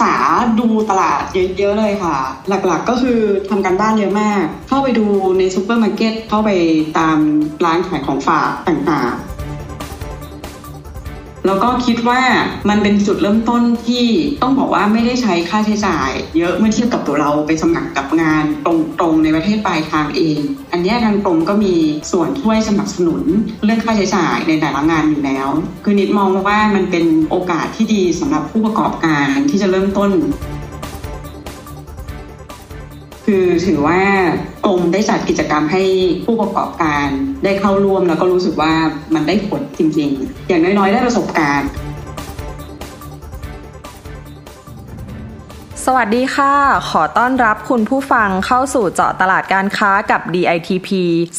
ษาดูตลาดเยอะๆเลยค่ะ หลักๆก็คือทำการบ้านเยอะมาก เข้าไปดูในซูเปอร์มาร์เก็ตเข้าไปตามร้านขายของฝากต่างๆ แล้วก็คิดว่ามันเป็นจุดเริ่มต้นที่ต้องบอกว่าไม่ได้ใช้ค่าใช้จ่าย เยอะเมื่อเทียบกับตัวเราไปสมัครกับงานตรงๆในประเทศปลายทางเอง อันนี้ทางกรมก็มีส่วนช่วยสนับสนุนเรื่องค่าใช้จ่ายในแต่ละงานอยู่แล้ว คือนิดมองว่ามันเป็นโอกาสที่ดีสำหรับผู้ประกอบการที่จะเริ่มต้น คือถือว่ากรมได้จัดกิจกรรมให้ผู้ประกอบการได้เข้าร่วมแล้วก็รู้สึกว่ามันได้ผลจริงๆ อย่างน้อยๆ ได้ประสบการณ์ วัสดีค่ะ ขอต้อนรับคุณผู้ฟังเข้าสู่เจาะตลาดการค้ากับ DITP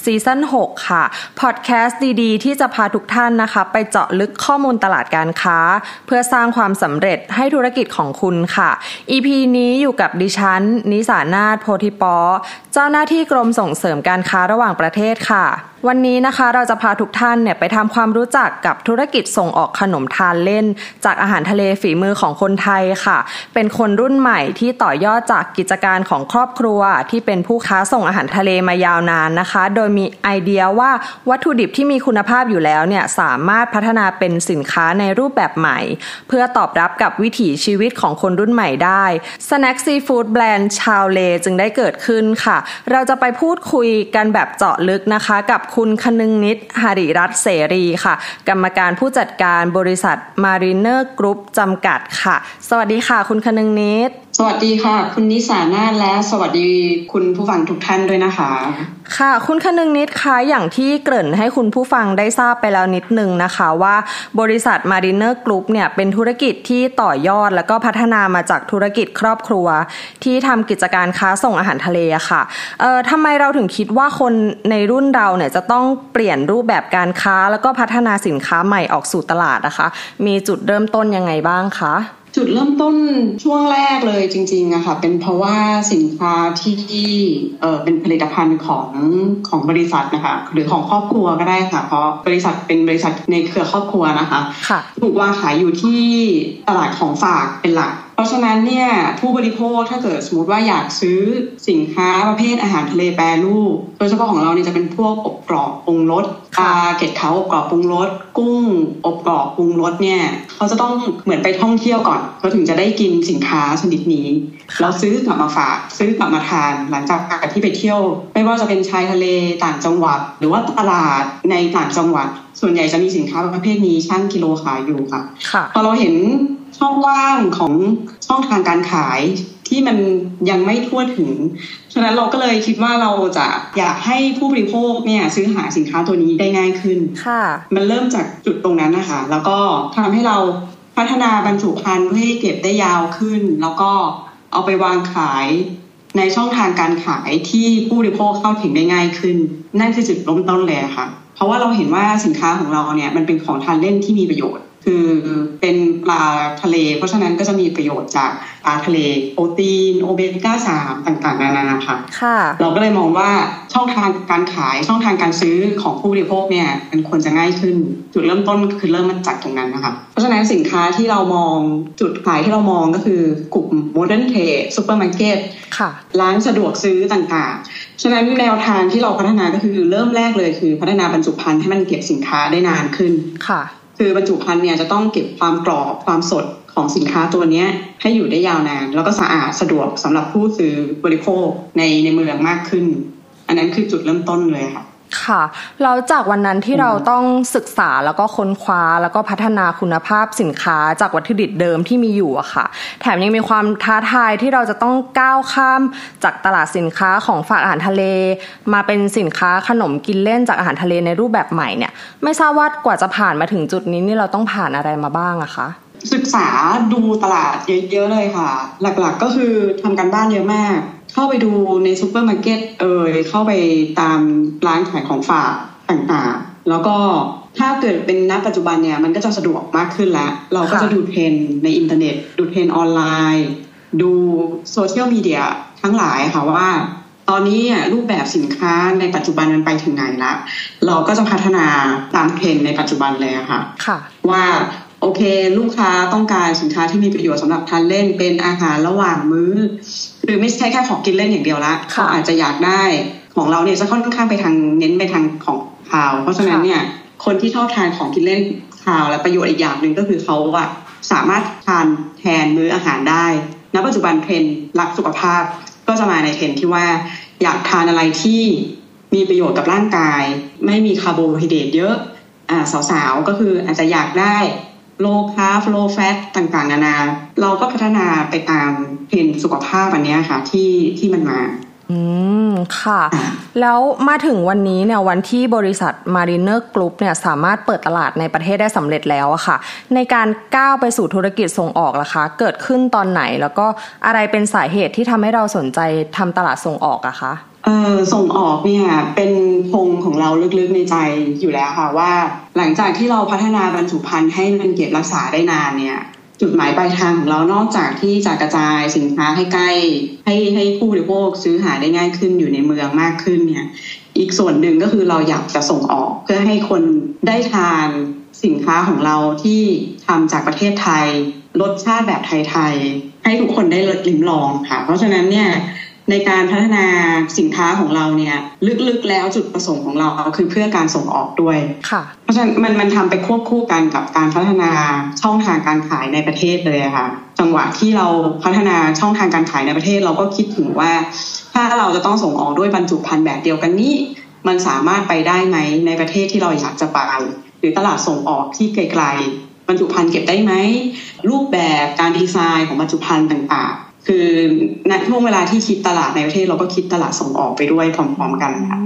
ซีซั่น6ค่ะ พอดแคสต์ดี ๆ ที่จะพาทุกท่านนะคะ ไปเจาะลึกข้อมูลตลาดการค้า เพื่อสร้างความสำเร็จให้ธุรกิจของคุณค่ะ EP นี้อยู่กับดิฉัน นิสานาถโพธิปอ เจ้าหน้าที่กรมส่งเสริมการค้าระหว่างประเทศค่ะ วันนี้นะคะเราจะพาทุกท่านเนี่ยไปทำความรู้จักกับธุรกิจส่งออกขนมทานเล่น จากอาหารทะเลฝีมือของคนไทยค่ะ เป็นคนรุ่นใหม่ที่ต่อยอดจากกิจการของครอบครัว ที่เป็นผู้ค้าส่งอาหารทะเลมายาวนานนะคะ โดยมีไอเดียว่าวัตถุดิบที่มีคุณภาพอยู่แล้วเนี่ยสามารถพัฒนาเป็นสินค้าในรูปแบบใหม่ เพื่อตอบรับกับวิถีชีวิตของคนรุ่นใหม่ได้ Snack Seafood Brand ชาวเลจึงได้เกิดขึ้นค่ะ เราจะไปพูดคุยกันแบบเจาะลึกนะคะกับคุณคนึงนิดหริรัตเสรีค่ะ กรรมการผู้จัดการบริษัทมารีเนอร์กรุ๊ปจำกัดค่ะ สวัสดีค่ะ คุณคนึงนิด สวัสดีค่ะ คุณนิสานาและสวัสดีคุณผู้ฟังทุกท่านด้วยนะคะ ค่ะ คุณคนึงนิดคะอย่างที่เกริ่นให้คุณผู้ฟังได้ทราบไปแล้วนิดนึงนะคะว่าบริษัท Mariner Group เนี่ยเป็นธุรกิจที่ต่อยอดแล้วก็พัฒนามาจากธุรกิจครอบครัว ที่ทำกิจการค้าส่งอาหารทะเลค่ะเอ่อทำไมเราถึงคิดว่าคนในรุ่นเราเนี่ยจะต้องเปลี่ยนรูปแบบการค้าแล้วก็พัฒนาสินค้าใหม่ออกสู่ตลาดนะคะ มีจุดเริ่มต้นยังไงบ้างคะ จุดเริ่มต้นช่วงแรกเลยจริงๆอะค่ะเป็นเพราะว่าสินค้าที่เออเป็นผลิตภัณฑ์ของของบริษัทนะคะหรือของครอบครัวก็ได้ค่ะ เพราะบริษัทเป็นบริษัทในเครือครอบครัวนะคะค่ะถูกวางขายอยู่ที่ตลาดของฝากเป็นหลักราะฉะนั้นเนี่ยผู้บริโภคถ้าเกิดสมมติว่าอยากซื้อสินค้าประเภทอาหารทะเลแปรรูปโดยเฉพาะของเราเนี่ยจะเป็นพวกอบกรอบปรุงรสปลาเกล็ดเขาอบกรอบปรุงรสกุ้ง อบกรอบปรุงรสเนี่ยเขาจะต้องเหมือนไปท่องเที่ยวก่อนเขาถึงจะได้กินสินค้าชนิดนี้เราซื้อกลับมาฝากซื้อกลับมาทาน หลังจากที่ไปเที่ยว ไม่ว่าจะเป็นชายทะเลต่างจังหวัด หรือว่าตลาดในต่างจังหวัด ส่วนใหญ่จะมีสินค้าประเภทนี้ช่างกิโลขายอยู่ค่ะพอเราเห็น ช่องว่างของช่องทางการขายที่มันยังไม่ทั่วถึง ฉะนั้นเราก็เลยคิดว่าเราจะอยากให้ผู้บริโภคเนี่ยซื้อหาสินค้าตัวนี้ได้ง่ายขึ้น ค่ะ มันเริ่มจากจุดตรงนั้นนะคะ แล้วก็ทำให้เราพัฒนาบรรจุภัณฑ์เพื่อให้เก็บได้ยาวขึ้น แล้วก็เอาไปวางขายในช่องทางการขายที่ผู้บริโภคเข้าถึงได้ง่ายขึ้น นั่นคือจุดล้มต้นเลยค่ะ เพราะว่าเราเห็นว่าสินค้าของเราเนี่ยมันเป็นของทานเล่นที่มีประโยชน์ คือเป็นปลาทะเล เพราะฉะนั้นก็จะมีประโยชน์จากปลาทะเลโปรตีนโอเมก้าสามต่างๆ นานาค่ะค่ะ เราก็เลยมองว่าช่องทางการขายช่องทางการซื้อของผู้บริโภคเนี่ยมันควรจะง่ายขึ้น จุดเริ่มต้นคือเริ่มมาจากตรงนั้นนะคะเพราะฉะนั้นสินค้าที่เรามองจุดขายที่เรามองก็คือกลุ่ม modern trade ซูเปอร์มาร์เก็ตร้านสะดวกซื้อต่างๆ ฉะนั้นแนวทางที่เราพัฒนาก็คือเริ่มแรกเลยคือ พัฒนาบรรจุภัณฑ์ให้มันเก็บสินค้าได้นานขึ้นค่ะ คือบรรจุภัณฑ์เนี่ยจะต้องเก็บความกรอบความสดของสินค้าตัวนี้ให้อยู่ได้ยาวนาน แล้วก็สะอาดสะดวกสำหรับผู้ซื้อบริโภคในในเมืองมากขึ้น อันนั้นคือจุดเริ่มต้นเลยค่ะ ค่ะเราจากวันนั้นที่เราต้องศึกษาแล้วก็ค้นคว้าแล้วก็พัฒนาคุณภาพสินค้าจากวัตถุดิบเดิมที่มีอยู่อะค่ะ แถมยังมีความท้าทายที่เราจะต้องก้าวข้ามจากตลาดสินค้าของฝากอาหารทะเล มาเป็นสินค้าขนมกินเล่นจากอาหารทะเลในรูปแบบใหม่เนี่ยไม่ทราบว่ากว่าจะผ่านมาถึงจุดนี้นี่เราต้องผ่านอะไรมาบ้างอะคะศึกษาดูตลาดเยอะๆเลยค่ะ หลักๆก็คือทำการบ้านเยอะมาก เข้าไปดูในซูเปอร์มาร์เก็ตเอ่ยเข้าไปตามร้านขายของฝากต่างๆ แล้วก็ถ้าเกิดเป็นณปัจจุบันเนี่ยมันก็จะสะดวกมากขึ้นแล้ว เราก็จะดูเทรนด์ในอินเทอร์เน็ต ดูเทรนด์ออนไลน์ ดูโซเชียลมีเดียทั้งหลายค่ะว่า ตอนนี้รูปแบบสินค้าในปัจจุบันมันไปถึงไหนละเราก็จะพัฒนาตามเทรนในปัจจุบันเลยค่ะ ค่ะ ว่า โอเค ลูกค้าต้องการสินค้าที่มีประโยชน์สำหรับทานเล่นเป็นอาหารระหว่างมื้อ หรือไม่ใช่แค่ของกินเล่นอย่างเดียวละเขาอาจจะอยากได้ของเราเนี่ยจะค่อนข้างไปทางเน้นไปทางของข่าว เพราะฉะนั้นเนี่ยคนที่ชอบทานของกินเล่นข่าวและประโยชน์อีกอย่างหนึ่งก็คือเขาอะสามารถทานแทนมื้ออาหารได้ณปัจจุบันเทรนด์รักสุขภาพก็จะมาในเทรนด์ที่ว่าอยากทานอะไรที่มีประโยชน์กับร่างกาย ไม่มีคาร์โบไฮเดรตเยอะอ่าสาวๆก็คืออาจจะอยากได้ low carb low fat ต่างๆ นานา เราก็พัฒนาไปตามเทรนด์สุขภาพอันนี้ค่ะที่ที่มันมา อืม ค่ะ แล้วมาถึงวันนี้เนี่ยวันที่บริษัท Mariner Group เนี่ยสามารถเปิดตลาดในประเทศได้สำเร็จแล้วอะค่ะ ในการก้าวไปสู่ธุรกิจส่งออกล่ะคะ เกิดขึ้นตอนไหนแล้วก็อะไรเป็นสาเหตุที่ทำให้เราสนใจทำตลาดส่งออกอะคะเออส่งออกเนี่ยเป็นพงของเราลึกๆในใจอยู่แล้วค่ะว่า หลังจากที่เราพัฒนาบรรจุภัณฑ์ให้มันเก็บรักษาได้นานเนี่ย จุดหมายปลายทางของเรานอกจากที่จะกระจายสินค้าให้ใกล้ ให้ให้ผู้บริโภคซื้อหาได้ง่ายขึ้นอยู่ในเมืองมากขึ้นเนี่ยอีกส่วนหนึ่งก็คือเราอยากจะส่งออกเพื่อให้คนได้ทานสินค้าของเราที่ทำจากประเทศไทยรสชาติแบบไทยๆให้ทุกคนได้ลิ้มลองค่ะ เพราะฉะนั้นเนี่ย ในการพัฒนาสินค้าของเราเนี่ยลึกๆแล้วจุดประสงค์ของเราคือเพื่อการส่งออกด้วยค่ะเพราะฉะนั้นมันมันทำไปควบคู่กันกับการพัฒนาช่องทางการขายในประเทศเลยค่ะ จังหวะที่เราพัฒนาช่องทางการขายในประเทศเราก็คิดถึงว่า ถ้าเราจะต้องส่งออกด้วยบรรจุภัณฑ์แบบเดียวกันนี้ มันสามารถไปได้ไหมในประเทศที่เราอยากจะไปหรือตลาดส่งออกที่ไกลๆบรรจุภัณฑ์เก็บได้ไหมรูปแบบการดีไซน์ของบรรจุภัณฑ์ต่างๆ คือณช่วงเวลาที่คิดตลาดในประเทศเราก็คิดตลาดส่งออกไปด้วยพร้อมๆกันค่ะ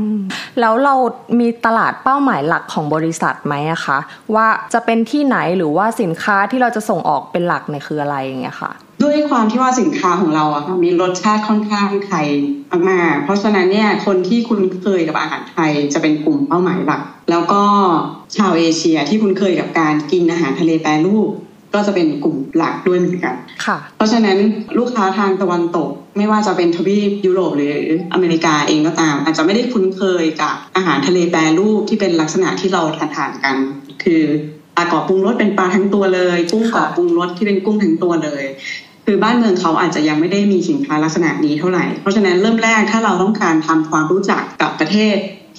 แล้วเรามีตลาดเป้าหมายหลักของบริษัทไหมอะคะ ว่าจะเป็นที่ไหนหรือว่าสินค้าที่เราจะส่งออกเป็นหลักเนี่ยคืออะไรอย่างเงี้ยค่ะ ด้วยความที่ว่าสินค้าของเราอะค่ะมีรสชาติค่อนข้างไทยมากๆเพราะฉะนั้นเนี่ยคนที่คุ้นเคยกับอาหารไทยจะเป็นกลุ่มเป้าหมายหลัก แล้วก็ชาวเอเชียที่คุ้นเคยกับการกินอาหารทะเลแปรรูป ก็จะเป็นกลุ่มหลักด้วยเหมือนกันค่ะ เพราะฉะนั้นลูกค้าทางตะวันตก ไม่ว่าจะเป็นทวีปยุโรปหรืออเมริกาเองก็ตาม อาจจะไม่ได้คุ้นเคยกับอาหารทะเลแปรรูปที่เป็นลักษณะที่เราทานทานกัน คือปลากรอบปรุงรสเป็นปลาทั้งตัวเลยกุ้งกรอบปรุงรสที่เป็นกุ้งทั้งตัวเลยคือบ้านเมืองเขาอาจจะยังไม่ได้มีสินค้าลักษณะนี้เท่าไหร่ เพราะฉะนั้นเริ่มแรกถ้าเราต้องการทำความรู้จักกับประเทศ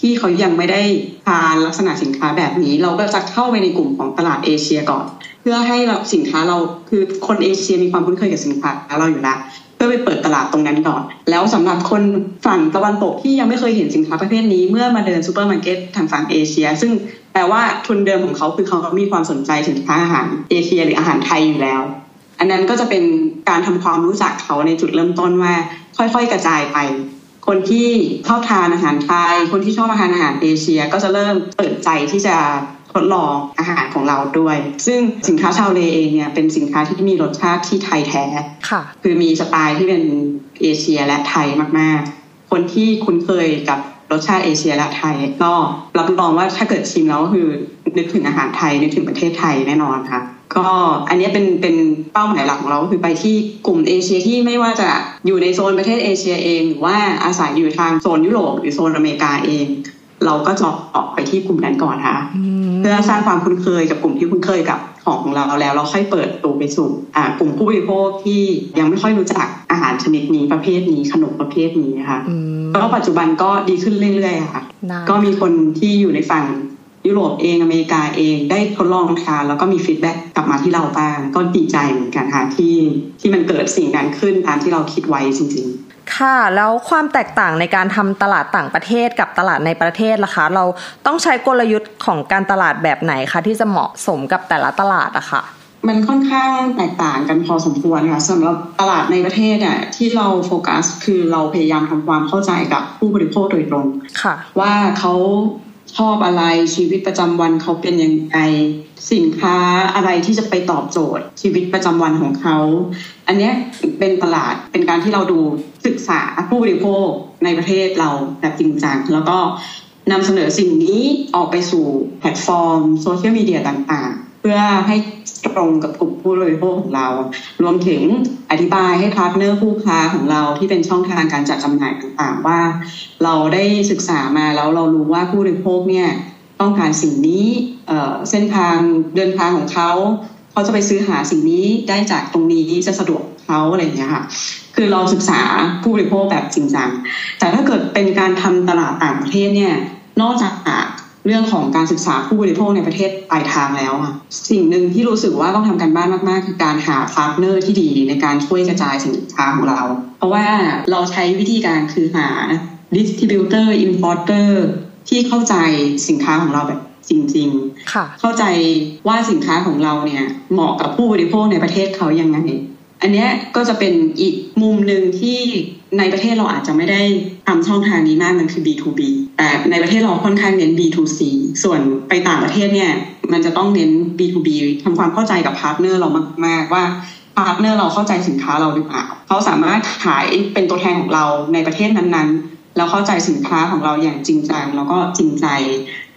ที่เขายังไม่ได้ทานลักษณะสินค้าแบบนี้ เราก็จะเข้าไปในกลุ่มของตลาดเอเชียก่อน เพื่อให้เราสินค้าเราคือคนเอเชียมีความคุ้นเคยกับสินค้าเราอยู่แล้วเพื่อไปเปิดตลาดตรงนั้นก่อน แล้วสำหรับคนฝั่งตะวันตกที่ยังไม่เคยเห็นสินค้าประเภทนี้เมื่อมาเดินซูเปอร์มาร์เก็ตทางฝั่งเอเชีย ซึ่งแปลว่าทุนเดิมของเขาคือเขามีความสนใจสินค้าอาหารเอเชียหรืออาหารไทยอยู่แล้ว อันนั้นก็จะเป็นการทำความรู้จักเขาในจุดเริ่มต้นว่าค่อยๆ กระจายไป คนที่ชอบทานอาหารไทย คนที่ชอบอาหารอาหารเอเชีย ก็จะเริ่มเปิดใจที่จะทดลองอาหารของเราด้วย ซึ่งสินค้าชาวเลเองเนี่ยเป็นสินค้าที่มีรสชาติที่ไทยแท้ค่ะ คือมีสไตล์ที่เป็นเอเชียและไทยมากๆ คนที่คุ้นเคยกับรสชาติเอเชียและไทย ก็รับรองว่าถ้าเกิดชิมแล้วก็คือนึกถึงอาหารไทยนึกถึงประเทศไทยแน่นอนค่ะ ก็อันนี้เป็นเป็นเป้าหมายหลักของเราก็คือไปที่กลุ่มเอเชียที่ไม่ว่าจะอยู่ในโซนประเทศเอเชียเอง หรือว่าอาศัยอยู่ทางโซนยุโรปหรือโซนอเมริกาเอง เราก็จะออกไปที่กลุ่มนั้นก่อนค่ะเพื่อสร้างความคุ้นเคยกับกลุ่มที่คุ้นเคยกับของของเราแล้วเราค่อยเปิดตัวไปสู่อ่ากลุ่มผู้บริโภคที่ยังไม่ค่อยรู้จักอาหารชนิดนี้ประเภทนี้ขนมประเภทนี้ค่ะอืมก็ปัจจุบันก็ดีขึ้นเรื่อยๆค่ะได้ก็มีคนที่อยู่ในฝั่ง ยุโรปเองอเมริกาเองได้ทดลองทานแล้วก็มีฟีดแบ็กกลับมาที่เราบ้างก็ดีใจเหมือนกันค่ะที่ที่มันเกิดสิ่งนั้นขึ้นตามที่เราคิดไว้จริง ๆค่ะ แล้วความแตกต่างในการทำตลาดต่างประเทศกับตลาดในประเทศล่ะคะ เราต้องใช้กลยุทธ์ของการตลาดแบบไหนคะ ที่จะเหมาะสมกับแต่ละตลาดอะค่ะมันค่อนข้างแตกต่างกันพอสมควรค่ะสำหรับตลาดในประเทศอะที่เราโฟกัสคือเราพยายามทำความเข้าใจกับผู้บริโภคโดยตรงค่ะ ว่าเขา ชอบอะไรชีวิตประจำวันเขาเป็นยังไงสินค้าอะไรที่จะไปตอบโจทย์ ชีวิตประจำวันของเขา อันนี้เป็นตลาดเป็นการที่เราดูศึกษาผู้บริโภคในประเทศเราแบบจริงจังแล้วก็นำเสนอสิ่งนี้ออกไปสู่แพลตฟอร์มโซเชียลมีเดียต่างๆ เพื่อให้ตรงกับกลุ่มผู้บริโภคของเรา รวมถึงอธิบายให้ partner ผู้ค้าของเราที่เป็นช่องทางการจัดจำหน่ายต่างๆ ว่า เราได้ศึกษามาแล้วเรารู้ว่าผู้บริโภคเนี่ยต้องการสิ่งนี้เส้นทางเดินทางของเขาเขาจะไปซื้อหาสิ่งนี้ได้จากตรงนี้จะสะดวกเขาอะไรอย่างเงี้ยค่ะคือเราศึกษาผู้บริโภคแบบจริงจังแต่ถ้าเกิดเป็นการทำตลาดต่างประเทศเนี่ยนอกจาก เรื่องของการศึกษาผู้บริโภคในประเทศปลายทางแล้วค่ะสิ่งหนึ่งที่รู้สึกว่าต้องทำการบ้านมากๆ คือการหา partner ที่ดีในการช่วยกระจายสินค้าของเรา เพราะว่าเราใช้วิธีการคือหา distributor importer ที่เข้าใจสินค้าของเราแบบจริงๆ เข้าใจว่าสินค้าของเราเนี่ยเหมาะกับผู้บริโภคในประเทศเขายังไง อันนี้ก็จะเป็นอีกมุมหนึ่งที่ในประเทศเราอาจจะไม่ได้ทำช่องทางนี้มากมันคือ B2B แต่ในประเทศเราค่อนข้างเน้น B2C ส่วนไปต่างประเทศเนี่ยมันจะต้องเน้น B2B ทำความเข้าใจกับ partner เรามาก ๆ ว่า partner เราเข้าใจสินค้าเราหรือเปล่าเขาสามารถขายเป็นตัวแทนของเราในประเทศนั้นๆ แล้วเข้าใจสินค้าของเราอย่างจริงจังแล้วก็จริงใจ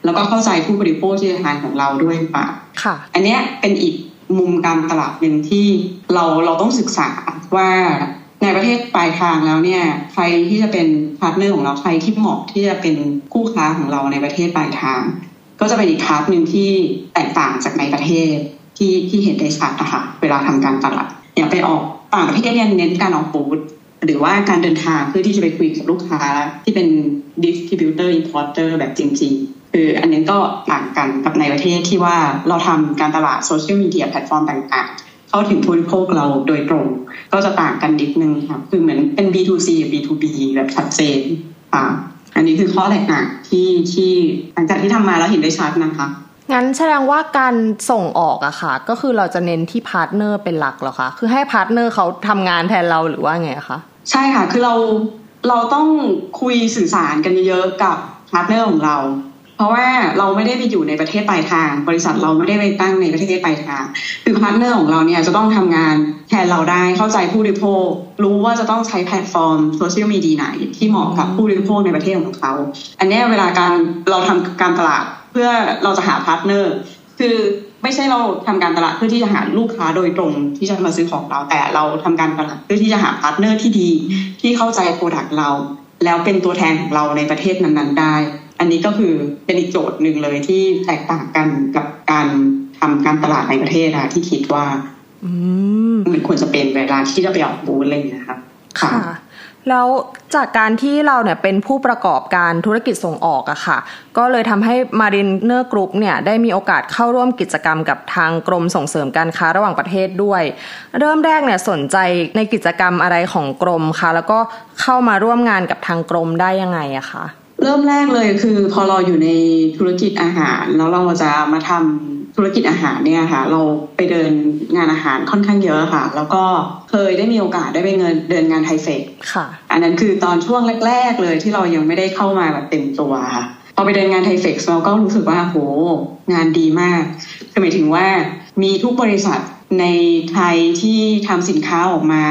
แล้วก็เข้าใจผู้บริโภคที่จะทานของเราด้วยหรือเปล่าค่ะ อันนี้เป็นอีก มุมการตลาดหนึ่งที่เราเราต้องศึกษาว่าในประเทศปลายทางแล้วเนี่ยใครที่จะเป็น partner ของเราใครที่เหมาะที่จะเป็นคู่ค้าของเราในประเทศปลายทาง ก็จะเป็นอีก part หนึ่งที่แตกต่างจากในประเทศที่ที่เห็นได้ชัดนะคะเวลาทำการตลาดอย่างไปออกต่างประเทศเนี่ยเน้นการออกบูธหรือว่าการเดินทางเพื่อที่จะไปคุยกับลูกค้าที่เป็น distributor importer แบบจริงๆ คืออันนี้ก็ต่างกันกับในประเทศที่ว่าเราทำการตลาดโซเชียลมีเดียแพลตฟอร์มต่างๆ เข้าถึงผู้บริโภคเราโดยตรง ก็จะต่างกันนิดนึงค่ะคือเหมือนเป็น B2C กับ B2B แบบชัดเจนอ่าอันนี้คือข้อแตกต่างที่ที่หลังจากที่ทำมาแล้วเห็นได้ชัดนะคะงั้นแสดงว่าการส่งออกอะค่ะ ก็คือเราจะเน้นที่ partner เป็นหลักเหรอคะ คือให้ partner เขาทำงานแทนเราหรือว่าไงคะใช่ค่ะ คือเราเราต้องคุยสื่อสารกันเยอะกับ partner ของเรา เพราะว่าเราไม่ได้ไปอยู่ในประเทศปลายทาง บริษัทเราไม่ได้ไปตั้งในประเทศปลายทางคือ partner ของเราเนี่ยจะต้องทำงานแทนเราได้เข้าใจผู้บริโภค รู้ว่าจะต้องใช้แพลตฟอร์มโซเชียลมีเดียไหน ที่เหมาะกับผู้บริโภคในประเทศของเขา อันนี้เวลาการเราทำการตลาดเพื่อเราจะหา partner คือไม่ใช่เราทำการตลาดเพื่อที่จะหาลูกค้าโดยตรงที่จะมาซื้อของเราแต่เราทำการตลาดเพื่อที่จะหา partner ที่ดี ที่เข้าใจ product เรา แล้วเป็นตัวแทนของเราในประเทศนั้นๆได้ อันนี้ก็คือเป็นอีกโจทย์หนึ่งเลยที่แตกต่างกันกับการทำการตลาดในประเทศอะที่คิดว่ามันควรจะเป็นเวลาที่จะไปออกบูธอะไรอย่างนี้ครับค่ะแล้วจากการที่เราเนี่ยเป็นผู้ประกอบการธุรกิจส่งออกอะค่ะ ก็เลยทำให้มารินเนอร์กรุ๊ปเนี่ยได้มีโอกาสเข้าร่วมกิจกรรมกับทางกรมส่งเสริมการค้าระหว่างประเทศด้วย เริ่มแรกเนี่ยสนใจในกิจกรรมอะไรของกรมคะแล้วก็เข้ามาร่วมงานกับทางกรมได้ยังไงอะคะ เริ่มแรกเลยคือพอเราอยู่ในธุรกิจอาหาร แล้วเราจะมาทำธุรกิจอาหารเนี่ยค่ะ เราไปเดินงานอาหารค่อนข้างเยอะค่ะ แล้วก็เคยได้มีโอกาสได้ไปเงินเดินงานไทเฟกค่ะ อันนั้นคือตอนช่วงแรก ๆ เลยที่เรายังไม่ได้เข้ามาแบบเต็มตัวค่ะพอไปเดินงานไทเฟกเราก็รู้สึกว่าโหงานดีมากคือหมายถึงว่ามีทุกบริษัทในไทยที่ทำสินค้าออกมา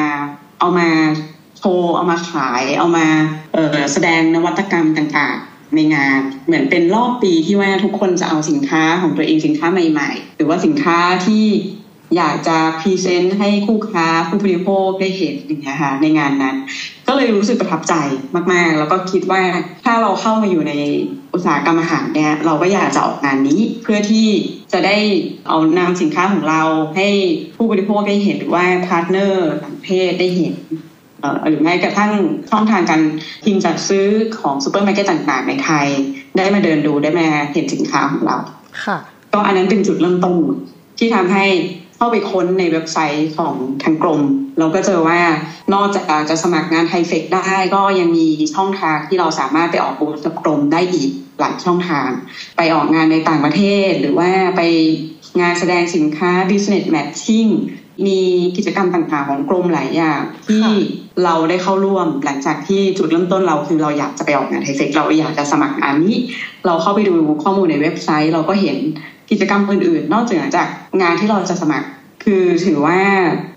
เอามา โชว์เอามาขายเอามาแสดงนวัตกรรมต่างๆ ในงานเหมือนเป็นรอบปีที่ว่าทุกคนจะเอาสินค้าของตัวเองสินค้าใหม่ ๆ หรือว่าสินค้าที่อยากจะ present ให้คู่ค้าผู้บริโภคได้เห็นอย่างเงี้ยค่ะในงานนั้น ก็เลยรู้สึกประทับใจมากๆ แล้วก็คิดว่าถ้าเราเข้ามาอยู่ในอุตสาหกรรมอาหารเนี่ยเราก็อยากจะออกงานนี้เพื่อที่จะได้เอานำสินค้าของเราให้ผู้บริโภคได้เห็นหรือว่า partner ต่างประเทศได้เห็น หรือแม้กระทั่งช่องทางการพิมพ์จัดซื้อของซูเปอร์มาร์เก็ตต่าง ๆ ในไทย ได้มาเดินดูได้มาเห็นสินค้าของเราค่ะก็อันนั้นเป็นจุดเริ่มต้นที่ทำให้เข้าไปค้นในเว็บไซต์ของทางกรม เราก็เจอว่านอกจากจะสมัครงาน THAIFEX ได้ก็ยังมีช่องทางที่เราสามารถไปออกบูธกับกรมได้อีกหลายช่องทาง ไปออกงานในต่างประเทศ หรือว่าไปงานแสดงสินค้า business matching มีกิจกรรมต่างๆของกรมหลายอย่างที่เราได้เข้าร่วมหลังจากที่จุดเริ่มต้นเราคือเราอยากจะไปออกงานไทเฟกเราอยากจะสมัครงานนี้ เราเข้าไปดูข้อมูลในเว็บไซต์ เราก็เห็นกิจกรรมอื่นๆ นอกจากจากงานที่เราจะสมัคร คือถือว่า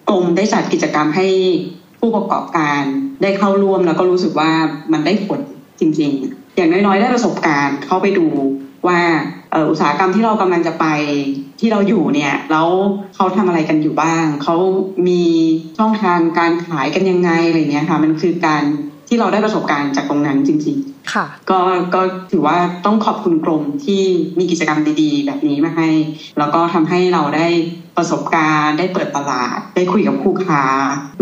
กรมได้จัดกิจกรรมให้ผู้ประกอบการได้เข้าร่วมแล้วก็รู้สึกว่ามันได้ผลจริง ๆ อย่างน้อยๆ ได้ประสบการณ์เข้าไปดู ว่าอุตสาหกรรมที่เรากำลังจะไปที่เราอยู่เนี่ยแล้วเขาทำอะไรกันอยู่บ้าง เขามีช่องทางการขายกันยังไงอะไรเงี้ยค่ะ มันคือการที่เราได้ประสบการณ์จากตรงนั้นจริงๆ ค่ะก็ก็ถือว่าต้องขอบคุณกรมที่มีกิจกรรมดี ๆ แบบนี้มาให้ แล้วก็ทำให้เราได้ประสบการณ์ได้เปิดตลาด ได้คุยกับคู่ค้า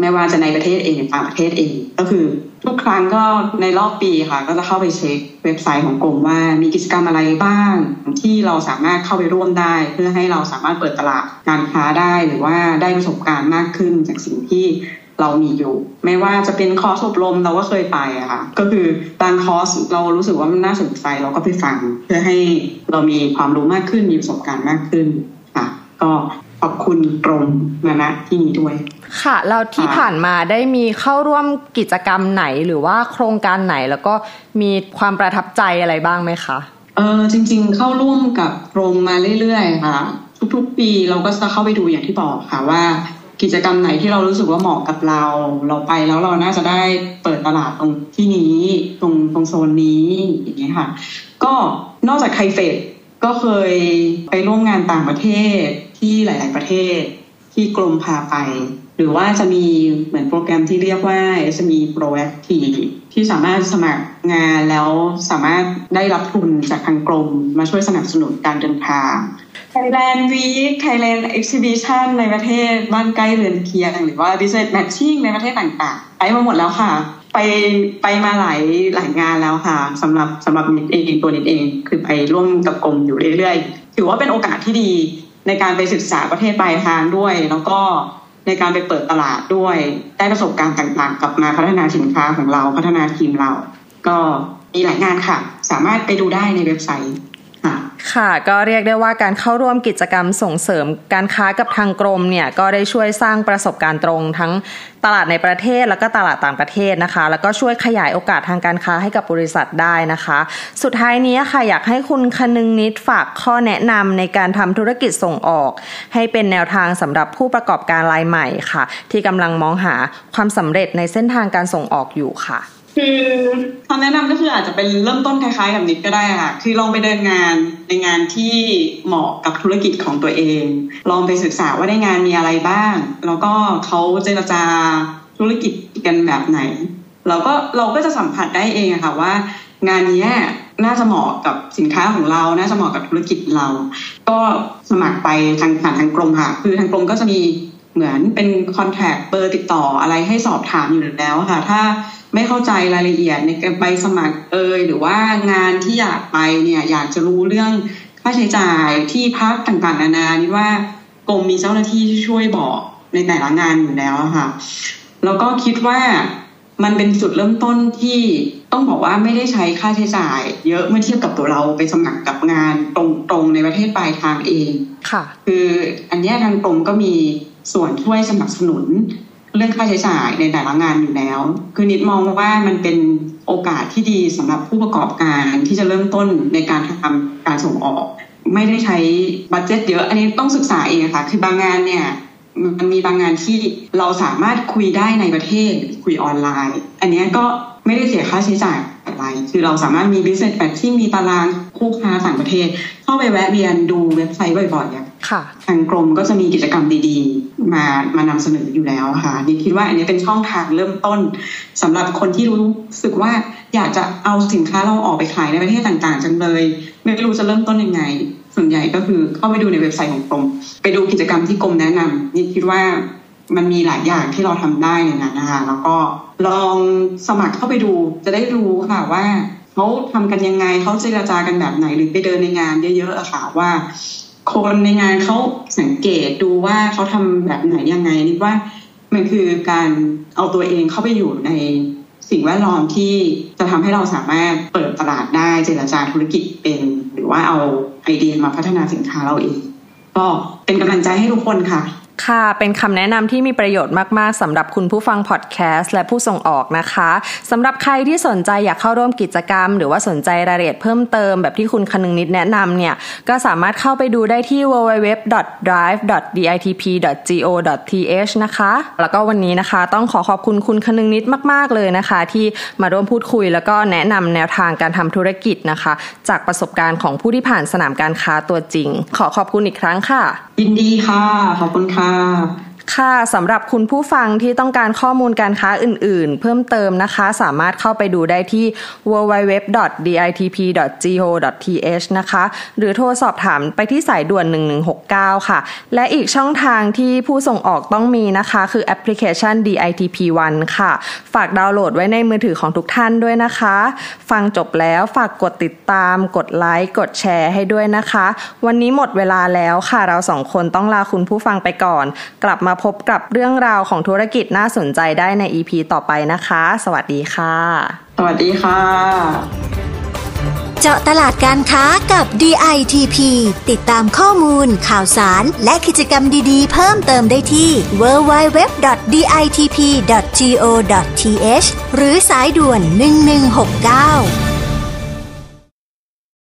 ไม่ว่าจะในประเทศเองหรือต่างประเทศเอง ก็คือทุกครั้งก็ในรอบปีค่ะ ก็จะเข้าไปเช็คเว็บไซต์ของกรมว่ามีกิจกรรมอะไรบ้าง ที่เราสามารถเข้าไปร่วมได้ เพื่อให้เราสามารถเปิดตลาดการค้าได้หรือว่าได้ประสบการณ์มากขึ้นจากสิ่งที่ เรามีอยู่ ไม่ว่าจะเป็นคอร์สอบรมเราก็เคยไปอะค่ะก็คือบางคอร์สเรารู้สึกว่ามันน่าสนใจเราก็ไปฟัง เพื่อให้เรามีความรู้มากขึ้นมีประสบการณ์มากขึ้นค่ะ ก็ขอบคุณกรมมาณที่นี้ด้วย ค่ะเราที่ผ่านมาได้มีเข้าร่วมกิจกรรมไหนหรือว่าโครงการไหนแล้วก็มีความประทับใจอะไรบ้างไหมคะเออจริง ๆ เข้าร่วมกับโรงมาเรื่อยๆค่ะ ทุกๆ ปีเราก็จะเข้าไปดูอย่างที่บอกค่ะว่า กิจกรรมไหนที่เรารู้สึกว่าเหมาะกับเรา เราไปแล้วเราน่าจะได้เปิดตลาดตรงที่นี้ตรงตรงโซนนี้อย่างเงี้ยค่ะ ก็นอกจากไคเฟดก็เคยไปร่วมงานต่างประเทศที่หลาย ๆ ประเทศที่กรมพาไป หรือว่าจะมีเหมือนโปรแกรมที่เรียกว่า SME Proactive ที่สามารถสมัครงานแล้วสามารถได้รับทุนจากทางกรมมาช่วยสนับสนุนการเดินทาง Thailand Week Thailand Exhibition ในประเทศบ้านใกล้เรือนเคียง หรือว่า Business Matching ในประเทศต่างๆ ไปมาหมดแล้วค่ะ ไปไปมาหลายหลายงานแล้วค่ะสำหรับสำหรับนิดเองตัวนิดเอง คือไปร่วมกับกรมอยู่เรื่อยๆ ถือว่าเป็นโอกาสที่ดีในการไปศึกษาประเทศปลายทางด้วย แล้วก็ในการไปเปิดตลาดด้วย ได้ประสบการณ์ต่างๆ กลับมาพัฒนาสินค้าของเราพัฒนาทีมเรา ก็มีหลายงานค่ะ สามารถไปดูได้ในเว็บไซต์ ค่ะก็เรียกได้ว่าการเข้าร่วมกิจกรรมส่งเสริมการค้ากับทางกรมเนี่ยก็ได้ช่วยสร้างประสบการณ์ตรงทั้งตลาดในประเทศแล้วก็ตลาดต่างประเทศนะคะ แล้วก็ช่วยขยายโอกาสทางการค้าให้กับบริษัทได้นะคะ สุดท้ายนี้ค่ะอยากให้คุณคนึงนิดฝากข้อแนะนำในการทำธุรกิจส่งออก ให้เป็นแนวทางสำหรับผู้ประกอบการรายใหม่ค่ะ ที่กำลังมองหาความสำเร็จในเส้นทางการส่งออกอยู่ค่ะ คือคำแนะนำก็คืออาจจะเป็นเริ่มต้นคล้ายๆกับนิดก็ได้ค่ะ คือลองไปเดินงานในงานที่เหมาะกับธุรกิจของตัวเอง ลองไปศึกษาว่าในงานมีอะไรบ้าง แล้วก็เขาเจรจาธุรกิจกันแบบไหน เราก็เราก็จะสัมผัสได้เองค่ะว่า งานนี้น่าจะเหมาะกับสินค้าของเรา น่าจะเหมาะกับธุรกิจเรา ก็สมัครไปทางผ่านทางกรมค่ะ คือทางกรมก็จะมี เหมือนเป็นคอนแทคเบอร์ติดต่ออะไรให้สอบถามอยู่แล้วค่ะ ถ้าไม่เข้าใจรายละเอียดในการใบสมัครเอยหรือว่างานที่อยากไปเนี่ยอยากจะรู้เรื่องค่าใช้จ่ายที่พักต่างๆนานานี่ว่ากรมมีเจ้าหน้าที่ที่ช่วยบอกในแต่ละงานอยู่แล้วค่ะ แล้วก็คิดว่ามันเป็นจุดเริ่มต้นที่ต้องบอกว่าไม่ได้ใช้ค่าใช้จ่าย เยอะเมื่อเทียบกับตัวเราไปสมัครกับงานตรงๆในประเทศปลายทางเอง ค่ะ คืออันนี้ทางกรมก็มี ส่วนช่วยสนับสนุนเรื่องค่าใช้จ่ายในแต่ละงานอยู่แล้ว คือนิดมองว่ามันเป็นโอกาสที่ดีสำหรับผู้ประกอบการที่จะเริ่มต้นในการทำการส่งออก ไม่ได้ใช้บัตเจ็ตเยอะ อันนี้ต้องศึกษาเองค่ะ คือบางงานเนี่ยมันมีบางงานที่เราสามารถคุยได้ในประเทศคุยออนไลน์ อันนี้ก็ไม่ได้เสียค่าใช้จ่ายอะไร คือเราสามารถมี business แบบที่มีตารางคู่ค้าต่างประเทศ เข้าไปแวะเวียนดูเว็บไซต์บ่อยๆ ทางกรมก็จะมีกิจกรรมดีๆ มามานำเสนออยู่แล้วค่ะนี่คิดว่าอันนี้เป็นช่องทางเริ่มต้นสำหรับคนที่รู้สึกว่าอยากจะเอาสินค้าเราออกไปขายในประเทศต่างๆ จังเลย ไม่รู้จะเริ่มต้นยังไง ส่วนใหญ่ก็คือเข้าไปดูในเว็บไซต์ของกรม ไปดูกิจกรรมที่กรมแนะนำนี่คิดว่ามันมีหลายอย่างที่เราทำได้ในนั้นนะคะแล้วก็ลองสมัครเข้าไปดูจะได้รู้ค่ะว่าเขาทำกันยังไงเขาเจรจากันแบบไหนหรือไปเดินในงานเยอะๆอะค่ะว่า คนในงานเขาสังเกตดูว่าเขาทำแบบไหนยังไงนี่ว่ามันคือการเอาตัวเองเข้าไปอยู่ในสิ่งแวดล้อมที่จะทำให้เราสามารถเปิดตลาดได้เจรจาธุรกิจเป็น หรือว่าเอาไอเดียมาพัฒนาสินค้าเราเอง ก็เป็นกำลังใจให้ทุกคนค่ะ ค่ะ เป็นคำแนะนำที่มีประโยชน์มากๆสำหรับคุณผู้ฟังพอดแคสต์และผู้ส่งออกนะคะสำหรับใครที่สนใจอยากเข้าร่วมกิจกรรม หรือว่าสนใจรายละเอียดเพิ่มเติมแบบที่คุณคนึงนิดแนะนำเนี่ย ก็สามารถเข้าไปดูได้ที่ www.drive.ditp.go.th นะคะ แล้วก็วันนี้นะคะต้องขอขอบคุณคุณคนึงนิดมาก ๆ เลยนะคะ ที่มาร่วมพูดคุย แล้วก็แนะนำแนวทางการทำธุรกิจนะคะ จากประสบการณ์ของผู้ที่ผ่านสนามการค้าตัวจริง ขอขอบคุณอีกครั้งค่ะ ยินดีค่ะ ขอบคุณค่ะ啊。 ค่ะสำหรับคุณผู้ฟังที่ต้องการข้อมูลการค้าอื่น ๆ เพิ่มเติมนะคะ สามารถเข้าไปดูได้ที่ www.ditp.go.th นะคะ หรือโทรสอบถามไปที่สายด่วน 1169 ค่ะ และอีกช่องทางที่ผู้ส่งออกต้องมีนะคะ คือแอปพลิเคชัน DITP One ค่ะ ฝากดาวน์โหลดไว้ในมือถือของทุกท่านด้วยนะคะ ฟังจบแล้วฝากกดติดตาม กดไลค์กดแชร์ให้ด้วยนะคะ วันนี้หมดเวลาแล้วค่ะเราสองคนต้องลาคุณผู้ฟังไปก่อน กลับมาพบกับเรื่องราวของธุรกิจน่าสนใจได้ใน EP ต่อไปนะคะ สวัสดีค่ะ สวัสดีค่ะ เจาะตลาดการค้ากับ DITP ติดตามข้อมูล ข่าวสาร และกิจกรรมดีๆ เพิ่มเติมได้ที่ www.ditp.go.th หรือสายด่วน 1169